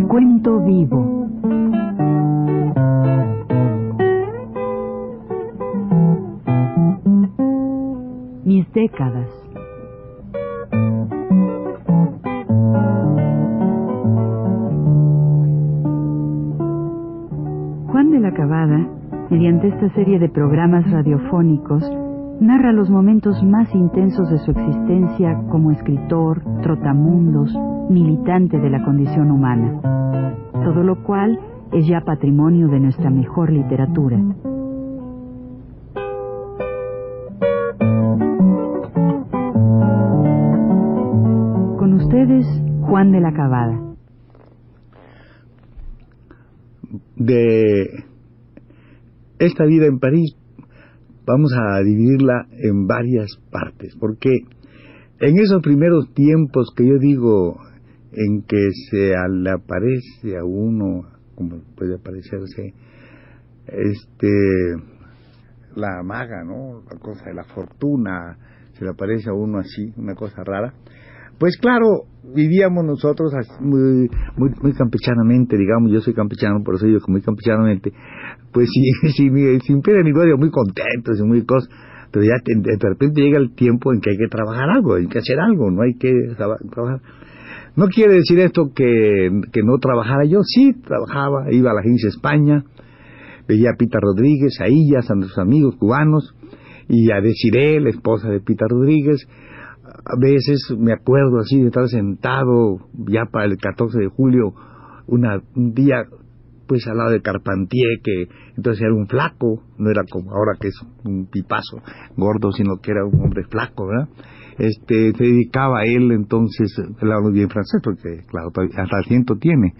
Recuento vivo. Mis décadas. Juan de la Cabada, mediante esta serie de programas radiofónicos, narra los momentos más intensos de su existencia como escritor, trotamundos, militante de la condición humana, todo lo cual es ya patrimonio de nuestra mejor literatura. Con ustedes, Juan de la Cabada. De esta vida en París vamos a dividirla en varias partes, porque en esos primeros tiempos que yo digo en que se le aparece a uno, como puede aparecerse, este, la maga, ¿no? La cosa de la fortuna, se le aparece a uno así, una cosa rara. Pues claro, vivíamos nosotros muy, muy, muy campechanamente, digamos, yo soy campechano, por eso digo que muy campechanamente, pues sí, sí, sin pena ni gloria, muy contentos y muy cosas, pero ya de repente llega el tiempo en que hay que trabajar algo, hay que hacer algo, no hay que trabajar. No quiere decir esto que, que no trabajara yo, sí, trabajaba, iba a la agencia España, veía a Pita Rodríguez, a Illas, a nuestros amigos cubanos, y a Desiree, la esposa de Pita Rodríguez, a veces me acuerdo así de estar sentado ya para el 14 de julio, una, un día pues al lado de Carpentier, que entonces era un flaco, no era como ahora que es un pipazo gordo, sino que era un hombre flaco, ¿verdad? Este, se dedicaba a él entonces, él habla bien francés, porque claro, hasta asiento tiene,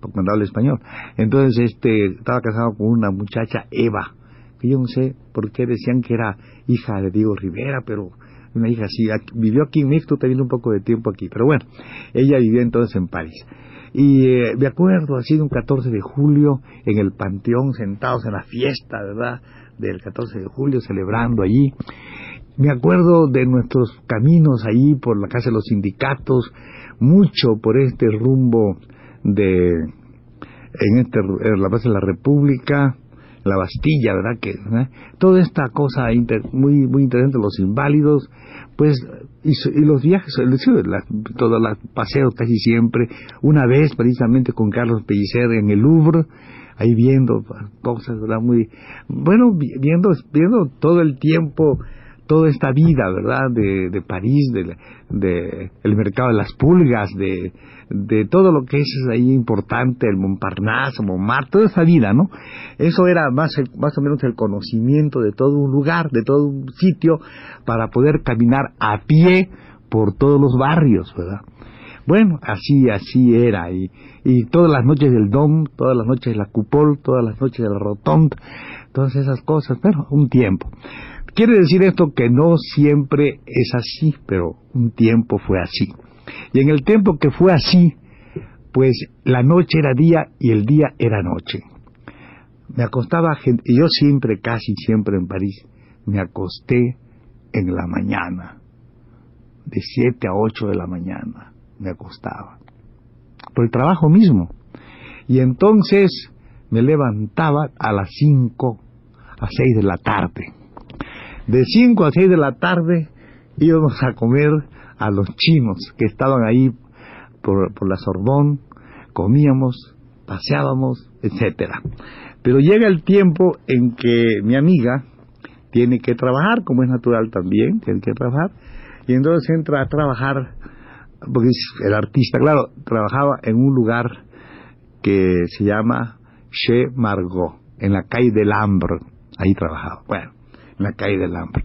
porque cuando habla español. Entonces, este, estaba casado con una muchacha, Eva, que yo no sé por qué decían que era hija de Diego Rivera, pero una hija así, vivió aquí en México, también un poco de tiempo aquí, pero bueno, ella vivió entonces en París. Y eh, me acuerdo, ha sido un 14 de julio, en el Panteón, sentados en la fiesta, ¿verdad?, del 14 de julio, celebrando allí. Me acuerdo de nuestros caminos allí por la casa de los sindicatos, mucho por este rumbo de, en, este, la base de la República, la Bastilla, ¿verdad? Que toda esta cosa muy muy interesante, los inválidos, pues y, los viajes, todos los paseos casi siempre, una vez precisamente con Carlos Pellicer en el Louvre, ahí viendo cosas, ¿verdad? Muy bueno, viendo viendo todo el tiempo toda esta vida, ¿verdad? De, de París, de, de, el mercado de las pulgas, de, de todo lo que es ahí importante, el Montparnasse, Montmartre, toda esa vida, ¿no? Eso era más, más o menos el conocimiento de todo un lugar, de todo un sitio, para poder caminar a pie por todos los barrios, ¿verdad? Bueno, así, así era, y, y todas las noches del Dom, todas las noches de la Cupol, todas las noches de la todas esas cosas, pero un tiempo. Quiere decir esto que no siempre es así, pero un tiempo fue así. Y en el tiempo que fue así, pues la noche era día y el día era noche. Me acostaba, y yo siempre, casi siempre en París, me acosté en la mañana, de 7 a 8 de la mañana, me acostaba, por el trabajo mismo. Y entonces me levantaba a las 5 a 6 de la tarde de 5 a 6 de la tarde íbamos a comer a los chinos que estaban ahí por, por la Sorbón, comíamos, paseábamos, etcétera. Pero llega el tiempo en que mi amiga tiene que trabajar, como es natural también, tiene que trabajar, y entonces entra a trabajar, porque el artista, claro, trabajaba en un lugar que se llama Chez Margot, en la calle del Hambre, ahí trabajaba. Bueno, la caída del hambre.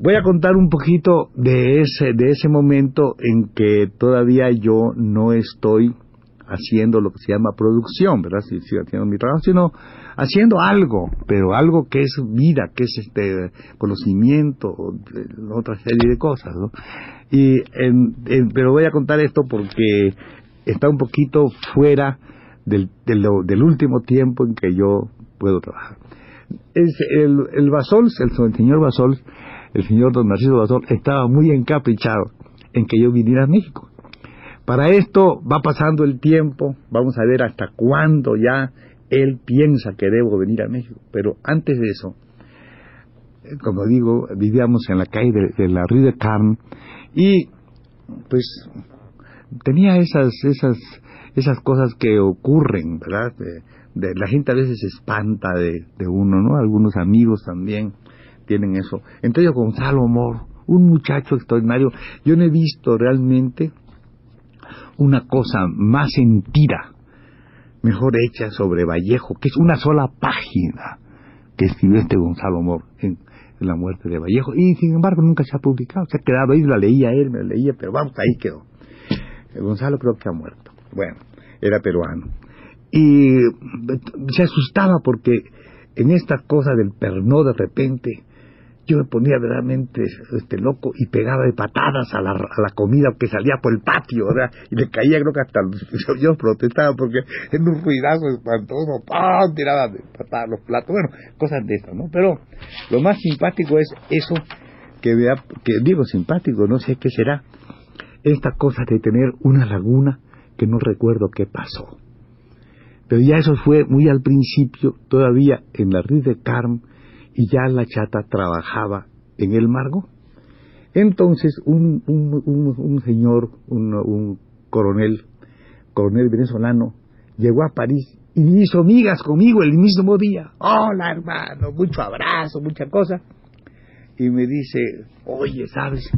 Voy a contar un poquito de ese, de ese momento en que todavía yo no estoy haciendo lo que se llama producción, ¿verdad? Si estoy haciendo mi trabajo, sino haciendo algo, pero algo que es vida, que es este conocimiento, otra serie de cosas, ¿no? Y pero voy a contar esto porque está un poquito fuera del, del último tiempo en que yo puedo trabajar es el, el el, señor Basol, el señor don Narciso Basol, estaba muy encaprichado en que yo viniera a México. Para esto va pasando el tiempo, vamos a ver hasta cuándo ya él piensa que debo venir a México. Pero antes de eso, eh, como digo, vivíamos en la calle de, la Rue de Carme y pues tenía esas, esas, esas cosas que ocurren, ¿verdad? De, la gente a veces se espanta de, de, uno, ¿no? Algunos amigos también tienen eso. Entonces Gonzalo Mor, un muchacho extraordinario, yo no he visto realmente una cosa más sentida, mejor hecha sobre Vallejo, que es una sola página que escribió este Gonzalo Mor en, la muerte de Vallejo, y sin embargo nunca se ha publicado, se ha quedado ahí, la leía él, me la leía, pero vamos, ahí quedó. Gonzalo creo que ha muerto. Bueno, era peruano. Y se asustaba porque en esta cosa del pernó de repente yo me ponía verdaderamente este loco y pegaba de patadas a la, a la comida que salía por el patio, ¿verdad? Y le caía, creo que hasta los, yo protestaba porque en un ruidazo espantoso, ¡pam! tiraba de patadas los platos, bueno, cosas de estas, ¿no? Pero lo más simpático es eso que, vea, que digo simpático, no sé qué será, esta cosa de tener una laguna que no recuerdo qué pasó. Pero ya eso fue muy al principio, todavía en la Río de Carm, y ya la chata trabajaba en el Margo. Entonces un, un, señor, un, coronel, coronel venezolano, llegó a París y hizo migas conmigo el mismo día. Hola hermano, mucho abrazo, mucha cosa. Y me dice, oye, ¿sabes?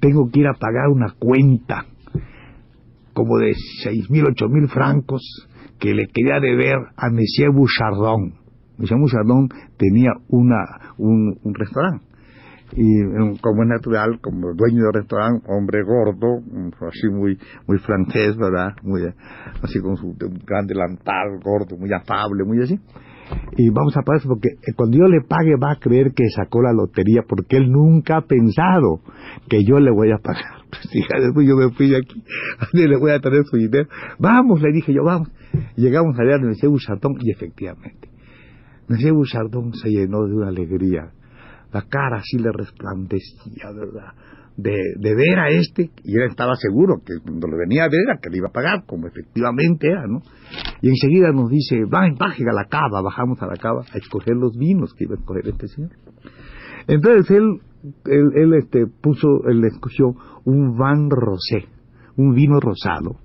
Tengo que ir a pagar una cuenta como de seis mil, ocho mil francos que le quería deber a Monsieur Bouchardon Michel Mouchardon tenía una, un, un restaurante y como es natural, como dueño del restaurante, hombre gordo, así muy muy francés, ¿verdad? Muy así con su gran delantal, gordo, muy afable, muy así. Y vamos a pagar eso porque eh, cuando yo le pague va a creer que sacó la lotería porque él nunca ha pensado que yo le voy a pagar. Pues, después yo me fui de aquí, a le voy a traer su dinero. Vamos, le dije yo, vamos. llegamos allá en el Chatón y efectivamente Monsieur Bouchardon se llenó de una alegría. La cara así le resplandecía, ¿verdad? De, de, ver a este, y él estaba seguro que cuando le venía a ver era que le iba a pagar, como efectivamente era, ¿no? Y enseguida nos dice, bajen, bajen a la cava, bajamos a la cava a escoger los vinos que iba a escoger este señor. Entonces él, él, este, puso, él escogió un van rosé, un vino rosado,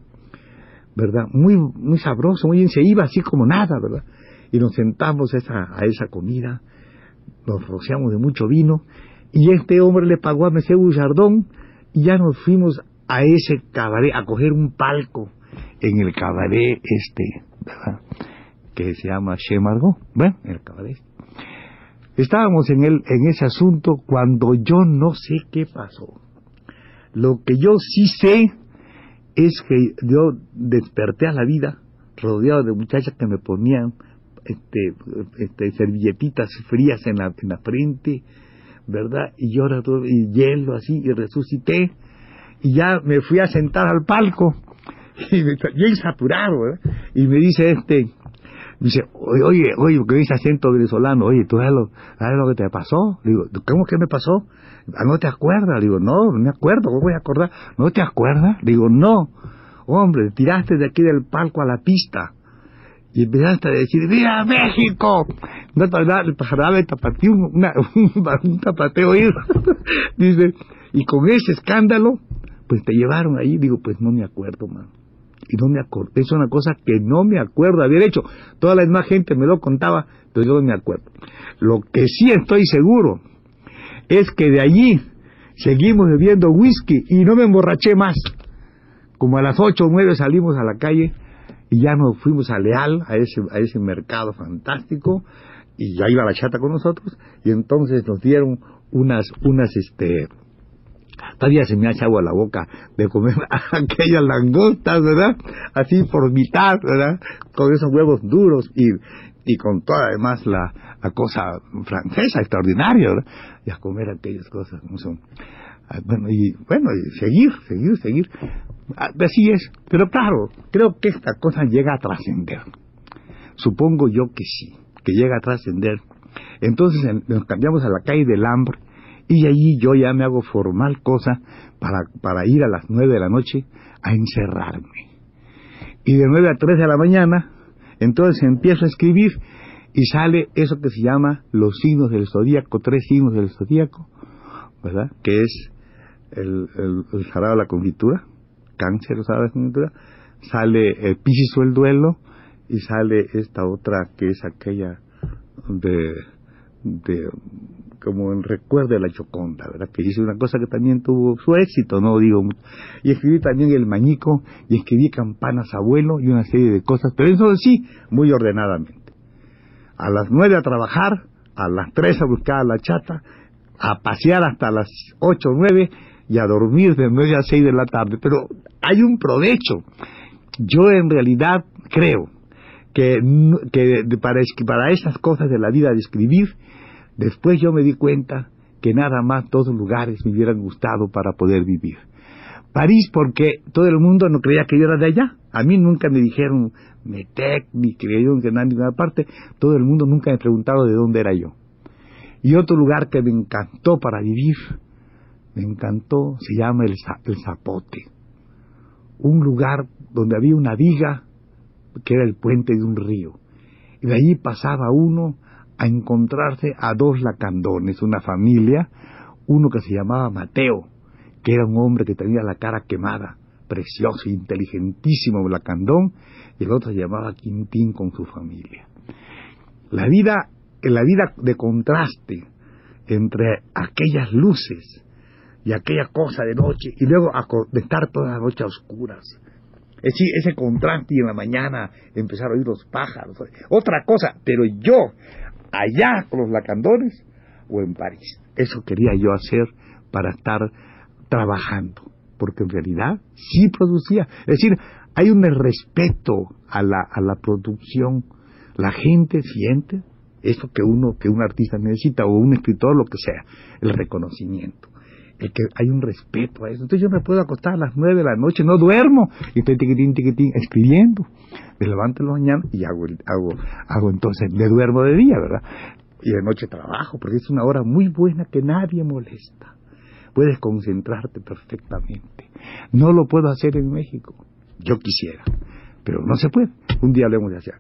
¿verdad? Muy, muy sabroso, muy bien, se iba así como nada, ¿verdad? y nos sentamos esa, a esa comida, nos rociamos de mucho vino, y este hombre le pagó a Monsieur Bouchardon, y ya nos fuimos a ese cabaret, a coger un palco en el cabaret este, ¿verdad? que se llama Che Margot, el cabaret. Estábamos en, el, en ese asunto cuando yo no sé qué pasó. Lo que yo sí sé es que yo desperté a la vida rodeado de muchachas que me ponían este, este, servilletitas frías en la, en la frente, ¿verdad? Y todo, y hielo así, y resucité, y ya me fui a sentar al palco, y me, bien saturado, ¿verdad? Y me dice este, dice, oye, oye, porque dice acento venezolano, oye, ¿tú sabes lo que te pasó? Le digo, ¿cómo que me pasó? Ah, ¿No te acuerdas? Le digo, no, no me acuerdo, ¿cómo voy a acordar? ¿No te acuerdas? Le digo, no, hombre, tiraste de aquí del palco a la pista y empezaste a decir, ¡Viva México! No tardaba el pajarado tapateo, una, un, tapateo ahí. Dice, y con ese escándalo, pues te llevaron ahí. Digo, pues no me acuerdo, man. Y no me acuerdo. Es una cosa que no me acuerdo haber hecho. Toda la demás gente me lo contaba, pero yo no me acuerdo. Lo que sí estoy seguro es que de allí seguimos bebiendo whisky y no me emborraché más. Como a las ocho o nueve salimos a la calle y ya nos fuimos a Leal, a ese, a ese mercado fantástico, y ya iba la chata con nosotros, y entonces nos dieron unas, unas, este, todavía se me ha echado a la boca de comer aquellas langostas, ¿verdad? Así por mitad, ¿verdad? Con esos huevos duros y, y con toda además la, la cosa francesa extraordinaria, ¿verdad? Y a comer aquellas cosas, no son. Ah, bueno, y bueno, y seguir, seguir, seguir. Ah, así es, pero claro, creo que esta cosa llega a trascender. Supongo yo que sí, que llega a trascender. Entonces nos cambiamos a la calle del hambre Y allí yo ya me hago formal cosa para, para ir a las nueve de la noche a encerrarme. Y de nueve a tres de la mañana, entonces empiezo a escribir y sale eso que se llama los signos del zodíaco, tres signos del zodíaco, ¿verdad? Que es el, el, el la confitura, cáncer de la confitura, sale el Piscis o el duelo y sale esta otra que es aquella de, de como el recuerdo de la Choconda, ¿verdad? Que hice una cosa que también tuvo su éxito, no digo Y escribí también El Mañico, y escribí Campanas Abuelo, y una serie de cosas, pero eso sí, muy ordenadamente. A las nueve a trabajar, a las tres a buscar a la chata, a pasear hasta las ocho o nueve, y a dormir de nueve a seis de la tarde. Pero hay un provecho. Yo en realidad creo que, que para, para esas cosas de la vida de escribir, después yo me di cuenta que nada más todos lugares me hubieran gustado para poder vivir. París porque todo el mundo no creía que yo era de allá. A mí nunca me dijeron Metec, ni creyeron que nada en ninguna parte. Todo el mundo nunca me preguntado de dónde era yo. Y otro lugar que me encantó para vivir, me encantó, se llama el, Zapote. Un lugar donde había una viga que era el puente de un río. Y de allí pasaba uno a encontrarse a dos lacandones, una familia, uno que se llamaba Mateo, que era un hombre que tenía la cara quemada, precioso, inteligentísimo lacandón, y el otro se llamaba Quintín con su familia. La vida, la vida de contraste entre aquellas luces y aquella cosa de noche, y luego de estar toda la noche a oscuras, es decir, ese contraste y en la mañana empezar a oír los pájaros. Otra cosa, pero yo, allá con los lacandones o en París. Eso quería yo hacer para estar trabajando, porque en realidad sí producía. Es decir, hay un respeto a la, a la producción. La gente siente eso que uno, que un artista necesita, o un escritor, lo que sea, el reconocimiento el que hay un respeto a eso. Entonces yo me puedo acostar a las nueve de la noche, no duermo, y estoy tiquitín, tiquitín, escribiendo. Me levanto en la mañana y hago, hago, hago entonces, me duermo de día, ¿verdad? Y de noche trabajo, porque es una hora muy buena que nadie molesta. Puedes concentrarte perfectamente. No lo puedo hacer en México. Yo quisiera, pero no se puede. Un día lo hemos de hacer.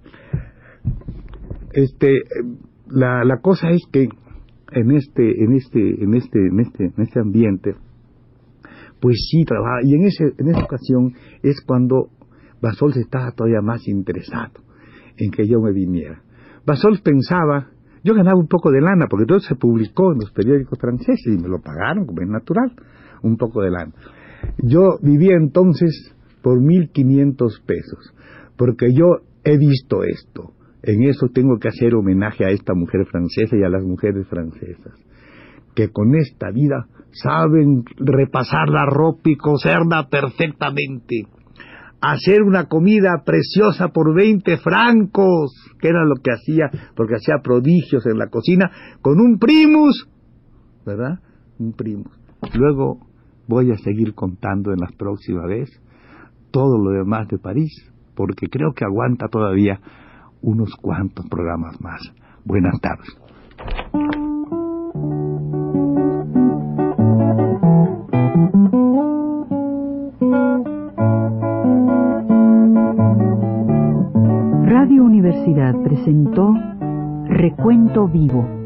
Este, la, la cosa es que en este, en este, en este, en este, en este ambiente, pues sí trabaja. Y en ese, en esa ocasión es cuando Basol estaba todavía más interesado en que yo me viniera. Basol pensaba, yo ganaba un poco de lana, porque todo se publicó en los periódicos franceses y me lo pagaron, como es natural, un poco de lana. Yo vivía entonces por 1.500 pesos, porque yo he visto esto. En eso tengo que hacer homenaje a esta mujer francesa y a las mujeres francesas, que con esta vida saben repasar la ropa y coserla perfectamente, hacer una comida preciosa por 20 francos, que era lo que hacía, porque hacía prodigios en la cocina, con un primus, ¿verdad? Un primus. Luego voy a seguir contando en la próxima vez todo lo demás de París, porque creo que aguanta todavía unos cuantos programas más. Buenas tardes. Radio Universidad presentó Recuento Vivo.